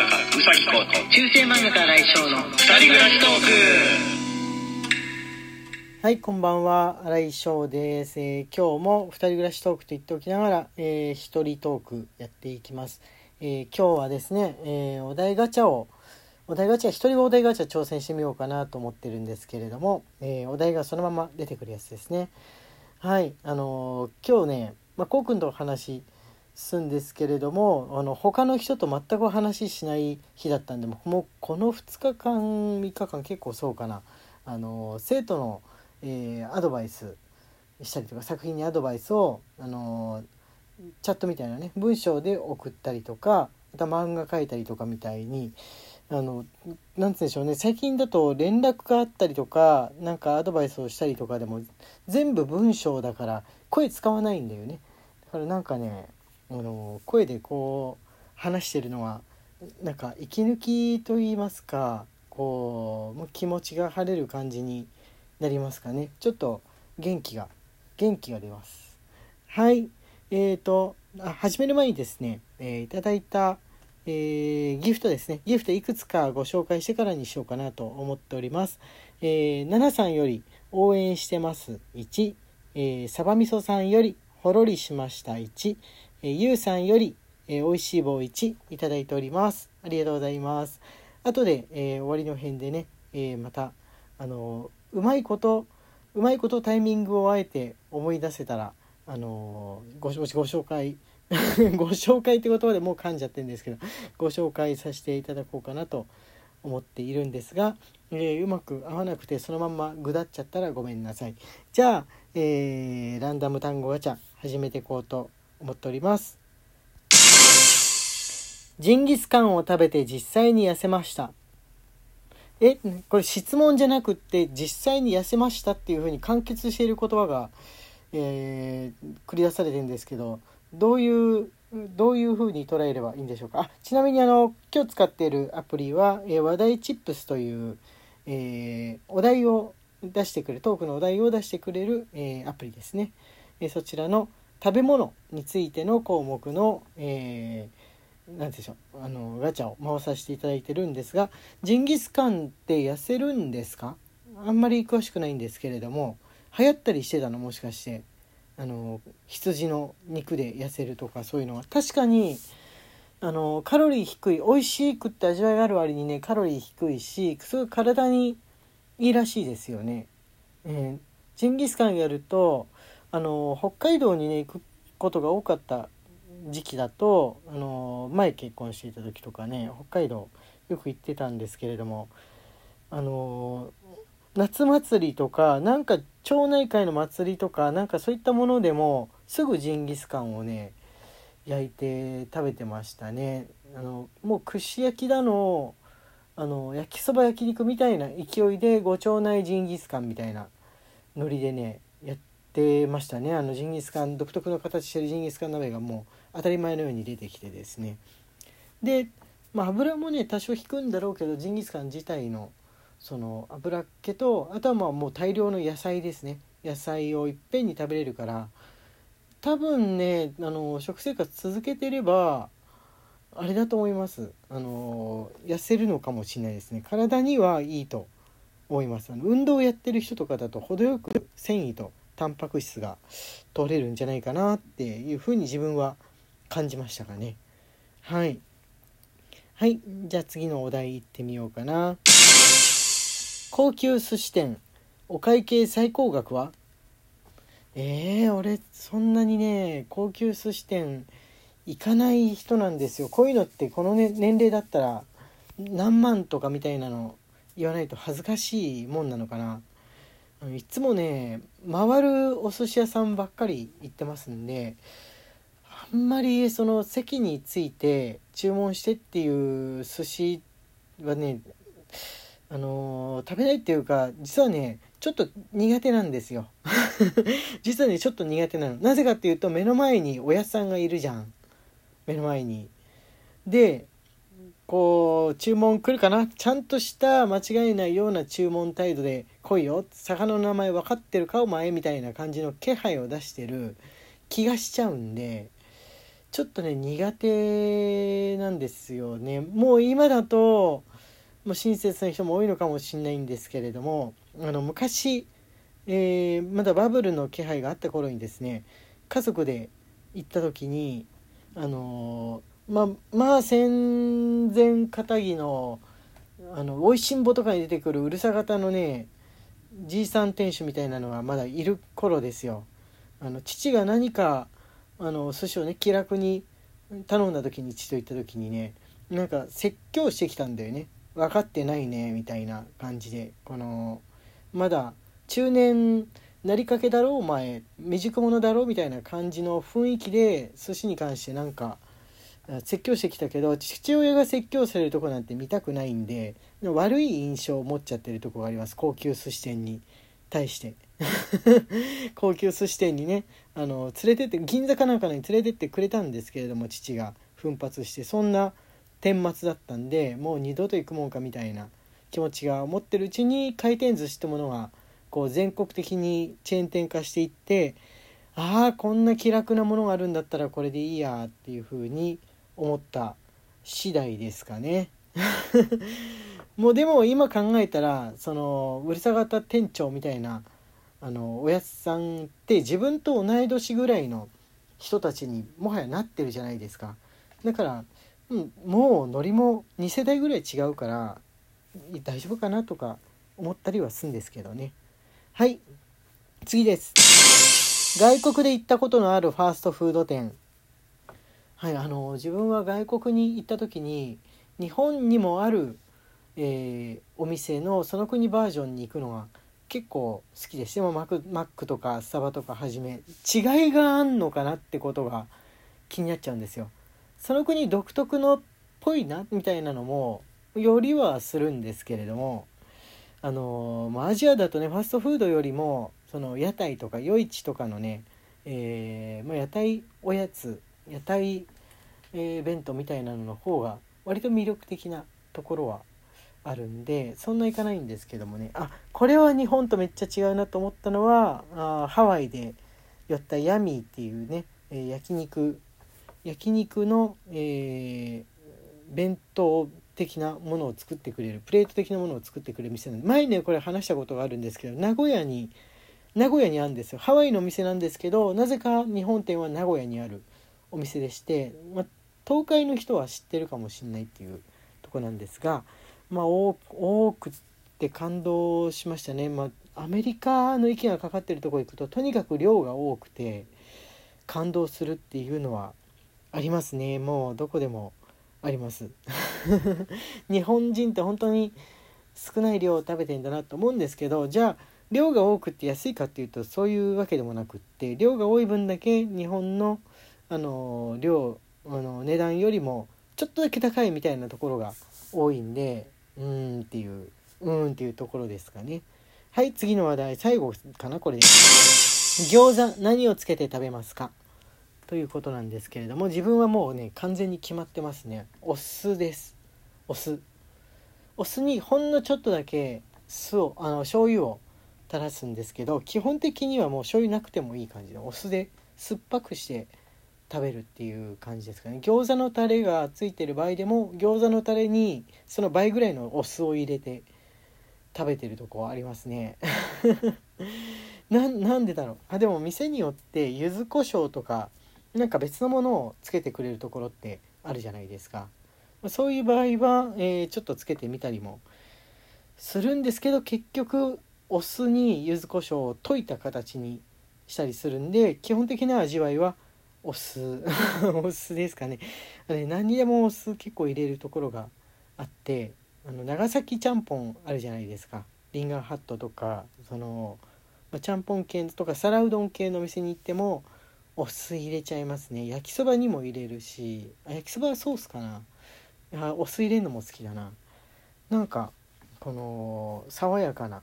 家うさぎこと中世漫画家来翔の二人暮らしトークはい、こんばんは、新井翔です。えー今日も二人暮らしトークと言っておきながら、えー一人トークやっていきます。えー今日はですね、えーお題ガチャを、お題ガチャ、一人お題ガチャ挑戦してみようかなと思ってるんですけれども、えーお題がそのまま出てくるやつですね。はい、あのー今日ね、まあ、こうくんと話すんですけれども、あの、他の人と全く話ししない日だったんで、もうこの2日間、3日間結構そうかな、あの生徒の、えーアドバイスしたりとか作品にアドバイスを、あのチャットみたいなね文章で送ったりとかまた漫画描いたりとかみたいにあのなんつうんでしょうね最近だと連絡があったりとかなんかアドバイスをしたりとかでも全部文章だから声使わないんだよね。だからなんかねあの声でこう話してるのはなんか息抜きと言いますかこう気持ちが晴れる感じになりますかね。ちょっと元気が元気が出ます。はい。えーとあ始める前にですね、えーいただいた、えーギフトですね。ギフトいくつかご紹介してからにしようかなと思っております。えー、ナナさんより応援してます。1、えー、サバみそさんよりほろりしました。1、え、ゆうさんより、えー、おいしい棒1いただいております。ありがとうございます。後で、え終わりの辺でね、えまたあのうまいことうまいことタイミングをあえて思い出せたらあのごごご紹介 ご紹介って言葉でもう噛んじゃってるんですけどご紹介させていただこうかなと思っているんですが、えーうまく合わなくてそのまんまぐだっちゃったらごめんなさい。じゃあ、えーランダム単語ガチャ始めていこうと思っております。ジンギスカンを食べて実際に痩せました。えこれ質問じゃなくって実際に痩せましたっていうふうに完結している言葉が、えー繰り出されてるんですけどどういうどういうふうに捉えればいいんでしょうか？あちなみにあの今日使っているアプリは、えー話題チップスという、えーお題を出してくれるトークのお題を出してくれる、えアプリですね、えそちらの食べ物についての項目の、えーなんでしょうあのガチャを回させていただいてるんですがジンギスカンって痩せるんですか？あんまり詳しくないんですけれども流行ったりしてたの？もしかしてあの羊の肉で痩せるとかそういうのは？確かにあのカロリー低い美味しくって味わいがある割にねカロリー低いしすごい体にいいらしいですよね。えージンギスカンやるとあの北海道にね行くことが多かった時期だとあの前結婚していた時とかね北海道よく行ってたんですけれどもあの夏祭りとかなんか町内会の祭りとかなんかそういったものでもすぐジンギスカンをね焼いて食べてましたね。あのもう串焼きだのあの焼きそば焼肉みたいな勢いでご町内ジンギスカンみたいなノリでねってましたね。あのジンギスカン独特の形してるジンギスカン鍋がもう当たり前のように出てきてですね。で、まあ、油もね多少引くんだろうけどジンギスカン自体のその油っ気とあとはまあもう大量の野菜ですね。野菜をいっぺんに食べれるから。多分ねあの食生活続けてればあれだと思います。あの痩せるのかもしれないですね。体にはいいと思います。あの運動をやってる人とかだと程よく繊維とタンパク質が取れるんじゃないかなっていうふうに自分は感じましたかね。はい。はい。じゃあ次のお題いってみようかな。高級寿司店。お会計最高額は？えー、俺そんなにね高級寿司店行かない人なんですよ。こういうのってこの、ね、年齢だったら何万とかみたいなの言わないと恥ずかしいもんなのかな。いつもね回るお寿司屋さんばっかり行ってますんであんまりその席について注文してっていう寿司はねあのー食べないっていうか実はねちょっと苦手なんですよ。実はねちょっと苦手なの。なぜかっていうと目の前におやつさんがいるじゃん。目の前に。でこう注文来るかな？ちゃんとした間違いないような注文態度で来いよ。魚の名前分かってるかお前みたいな感じの気配を出してる気がしちゃうんでちょっとね苦手なんですよね。もう今だともう親切な人も多いのかもしれないんですけれどもあの昔、えー、まだバブルの気配があった頃にですね家族で行った時にあのー、まあまあ戦前片木のあのおいしんぼとかに出てくるうるさ型のねじいさん店主みたいなのがまだいる頃ですよ。あの父が何かあの寿司をね気楽に頼んだ時に父と行った時にねなんか説教してきたんだよね。分かってないねみたいな感じで。このまだ中年なりかけだろうお前。未熟者だろうみたいな感じの雰囲気で寿司に関してなんか説教してきたけど父親が説教されるとこなんて見たくないんで悪い印象を持っちゃってるとこがあります。高級寿司店に対して。高級寿司店にねあの連れてって銀座かなんかに連れてってくれたんですけれども父が。奮発して。そんな顛末だったんでもう二度と行くもんかみたいな。気持ちが思ってるうちに回転寿司ってものがこう全国的にチェーン店化していってああこんな気楽なものがあるんだったらこれでいいやっていうふうに思った次第ですかね。もうでも今考えたらそのうるさ型店長みたいなあのおやつさんって自分と同い年ぐらいの人たちにもはやなってるじゃないですか。だから、うん、もうノリも2世代ぐらい違うから大丈夫かなとか思ったりはするんですけどね。はい次です。外国で行ったことのあるファーストフード店。はいあの自分は外国に行った時に日本にもある、えー、お店のその国バージョンに行くのが結構好きですでもマクマックとかスタバとかはじめ違いがあんのかなってことが気になっちゃうんですよ。その国独特のっぽいなみたいなのもよりはするんですけれどもあのまあ、アジアだとねファストフードよりもその屋台とか夜市とかのね、えー、ま、屋台おやつ屋台、えー、弁当みたいなのの方が割と魅力的なところはあるんでそんないかないんですけどもね。あこれは日本とめっちゃ違うなと思ったのはあハワイで寄ったヤミーっていうね、えー、焼肉焼肉の、えー、弁当的なものを作ってくれるプレート的なものを作ってくれる店なんで前ねこれ話したことがあるんですけど名古屋に名古屋にあるんですよ。ハワイのお店なんですけどなぜか日本店は名古屋にある。お店でして、まあ、東海の人は知ってるかもしれないっていうとこなんですがまあ多くて感動しましたね。まあ、アメリカの息がかかってるとこ行くととにかく量が多くて感動するっていうのはありますね。もうどこでもあります。日本人って本当に少ない量を食べてんだなと思うんですけどじゃあ量が多くて安いかっていうとそういうわけでもなくって量が多い分だけ日本のあの量あの値段よりもちょっとだけ高いみたいなところが多いんでうーんっていううーんっていうところですかね。はい次の話題最後かなこれ。で餃子何をつけて食べますか？ということなんですけれども自分はもうね完全に決まってますね。お酢です。お酢。お酢にほんのちょっとだけ酢をあの醤油を垂らすんですけど基本的にはもう醤油なくてもいい感じでお酢で酸っぱくして食べるっていう感じですかね。餃子のタレがついてる場合でも餃子のタレにその倍ぐらいのお酢を入れて食べてるとこはありますね。なんでだろう。あでも店によって柚子胡椒とかなんか別のものをつけてくれるところってあるじゃないですか。そういう場合は、えー、ちょっとつけてみたりもするんですけど結局お酢に柚子胡椒を溶いた形にしたりするんで基本的な味わいはお酢。お酢ですかね。あれ何にでもお酢結構入れるところがあってあの長崎ちゃんぽんあるじゃないですか。リンガーハットとかその、まあ、ちゃんぽん系とか皿うどん系のお店に行ってもお酢入れちゃいますね。焼きそばにも入れるし焼きそばはソースかな。あお酢入れるのも好きだな。なんかこの爽やかな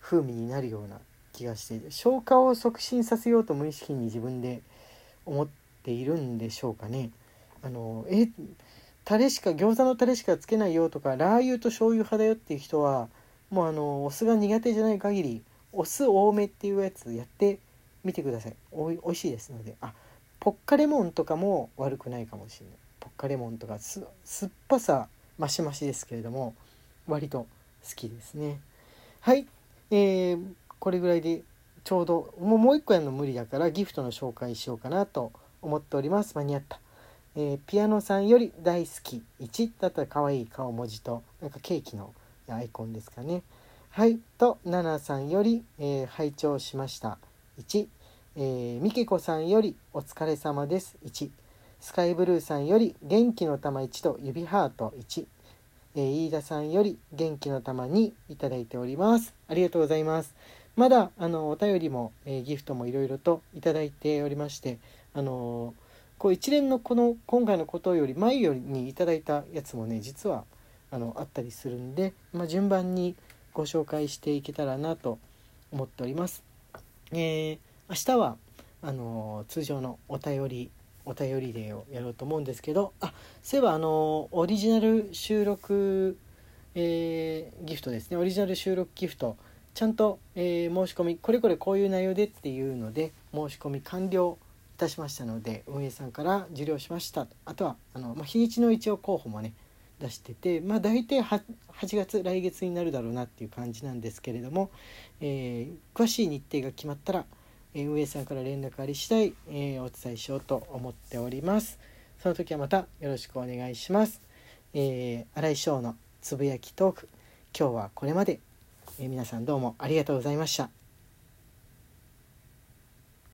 風味になるような気がして消化を促進させようと無意識に自分で思っているんでしょうかね。あのえタレしか餃子のタレしかつけないよとかラー油と醤油派だよっていう人はもうあのお酢が苦手じゃない限りお酢多めっていうやつやってみてください。おい美味しいですので。あポッカレモンとかも悪くないかもしれない。ポッカレモンとかす酸っぱさマシマシですけれども割と好きですね。はい。えー、これぐらいでちょうどもうもう一個やるの無理だからギフトの紹介しようかなと思っております。間に合った、えー、ピアノさんより大好き1だったら可愛い顔文字となんかケーキのアイコンですかね。はい。とナナさんより、えー、拝聴しました。1、えー、ミケコさんよりお疲れ様です。1スカイブルーさんより元気の玉1と指ハート。1、えー、飯田さんより元気の玉にいただいております。ありがとうございます。まだあのお便りも、えー、ギフトもいろいろといただいておりましてあのこう一連のこの今回のことより前よりにいただいたやつもね実はあのあったりするんで、まあ、順番にご紹介していけたらなと思っております。えー、明日はあの通常のお便りお便りデーをやろうと思うんですけどあそういえばあのオリジナル収録、えー、ギフトですねオリジナル収録ギフトちゃんと、えー、申し込みこれこれこういう内容でっていうので申し込み完了いたしましたので運営さんから受領しました。あとはあの、まあ、日にちの一応候補もね出しててまあ大体 8, 8月来月になるだろうなっていう感じなんですけれども、えー、詳しい日程が決まったら、えー、運営さんから連絡あり次第、えー、お伝えしようと思っております。その時はまたよろしくお願いします、えー、新井翔のつぶやきトーク今日はこれまで。え皆さんどうもありがとうございました。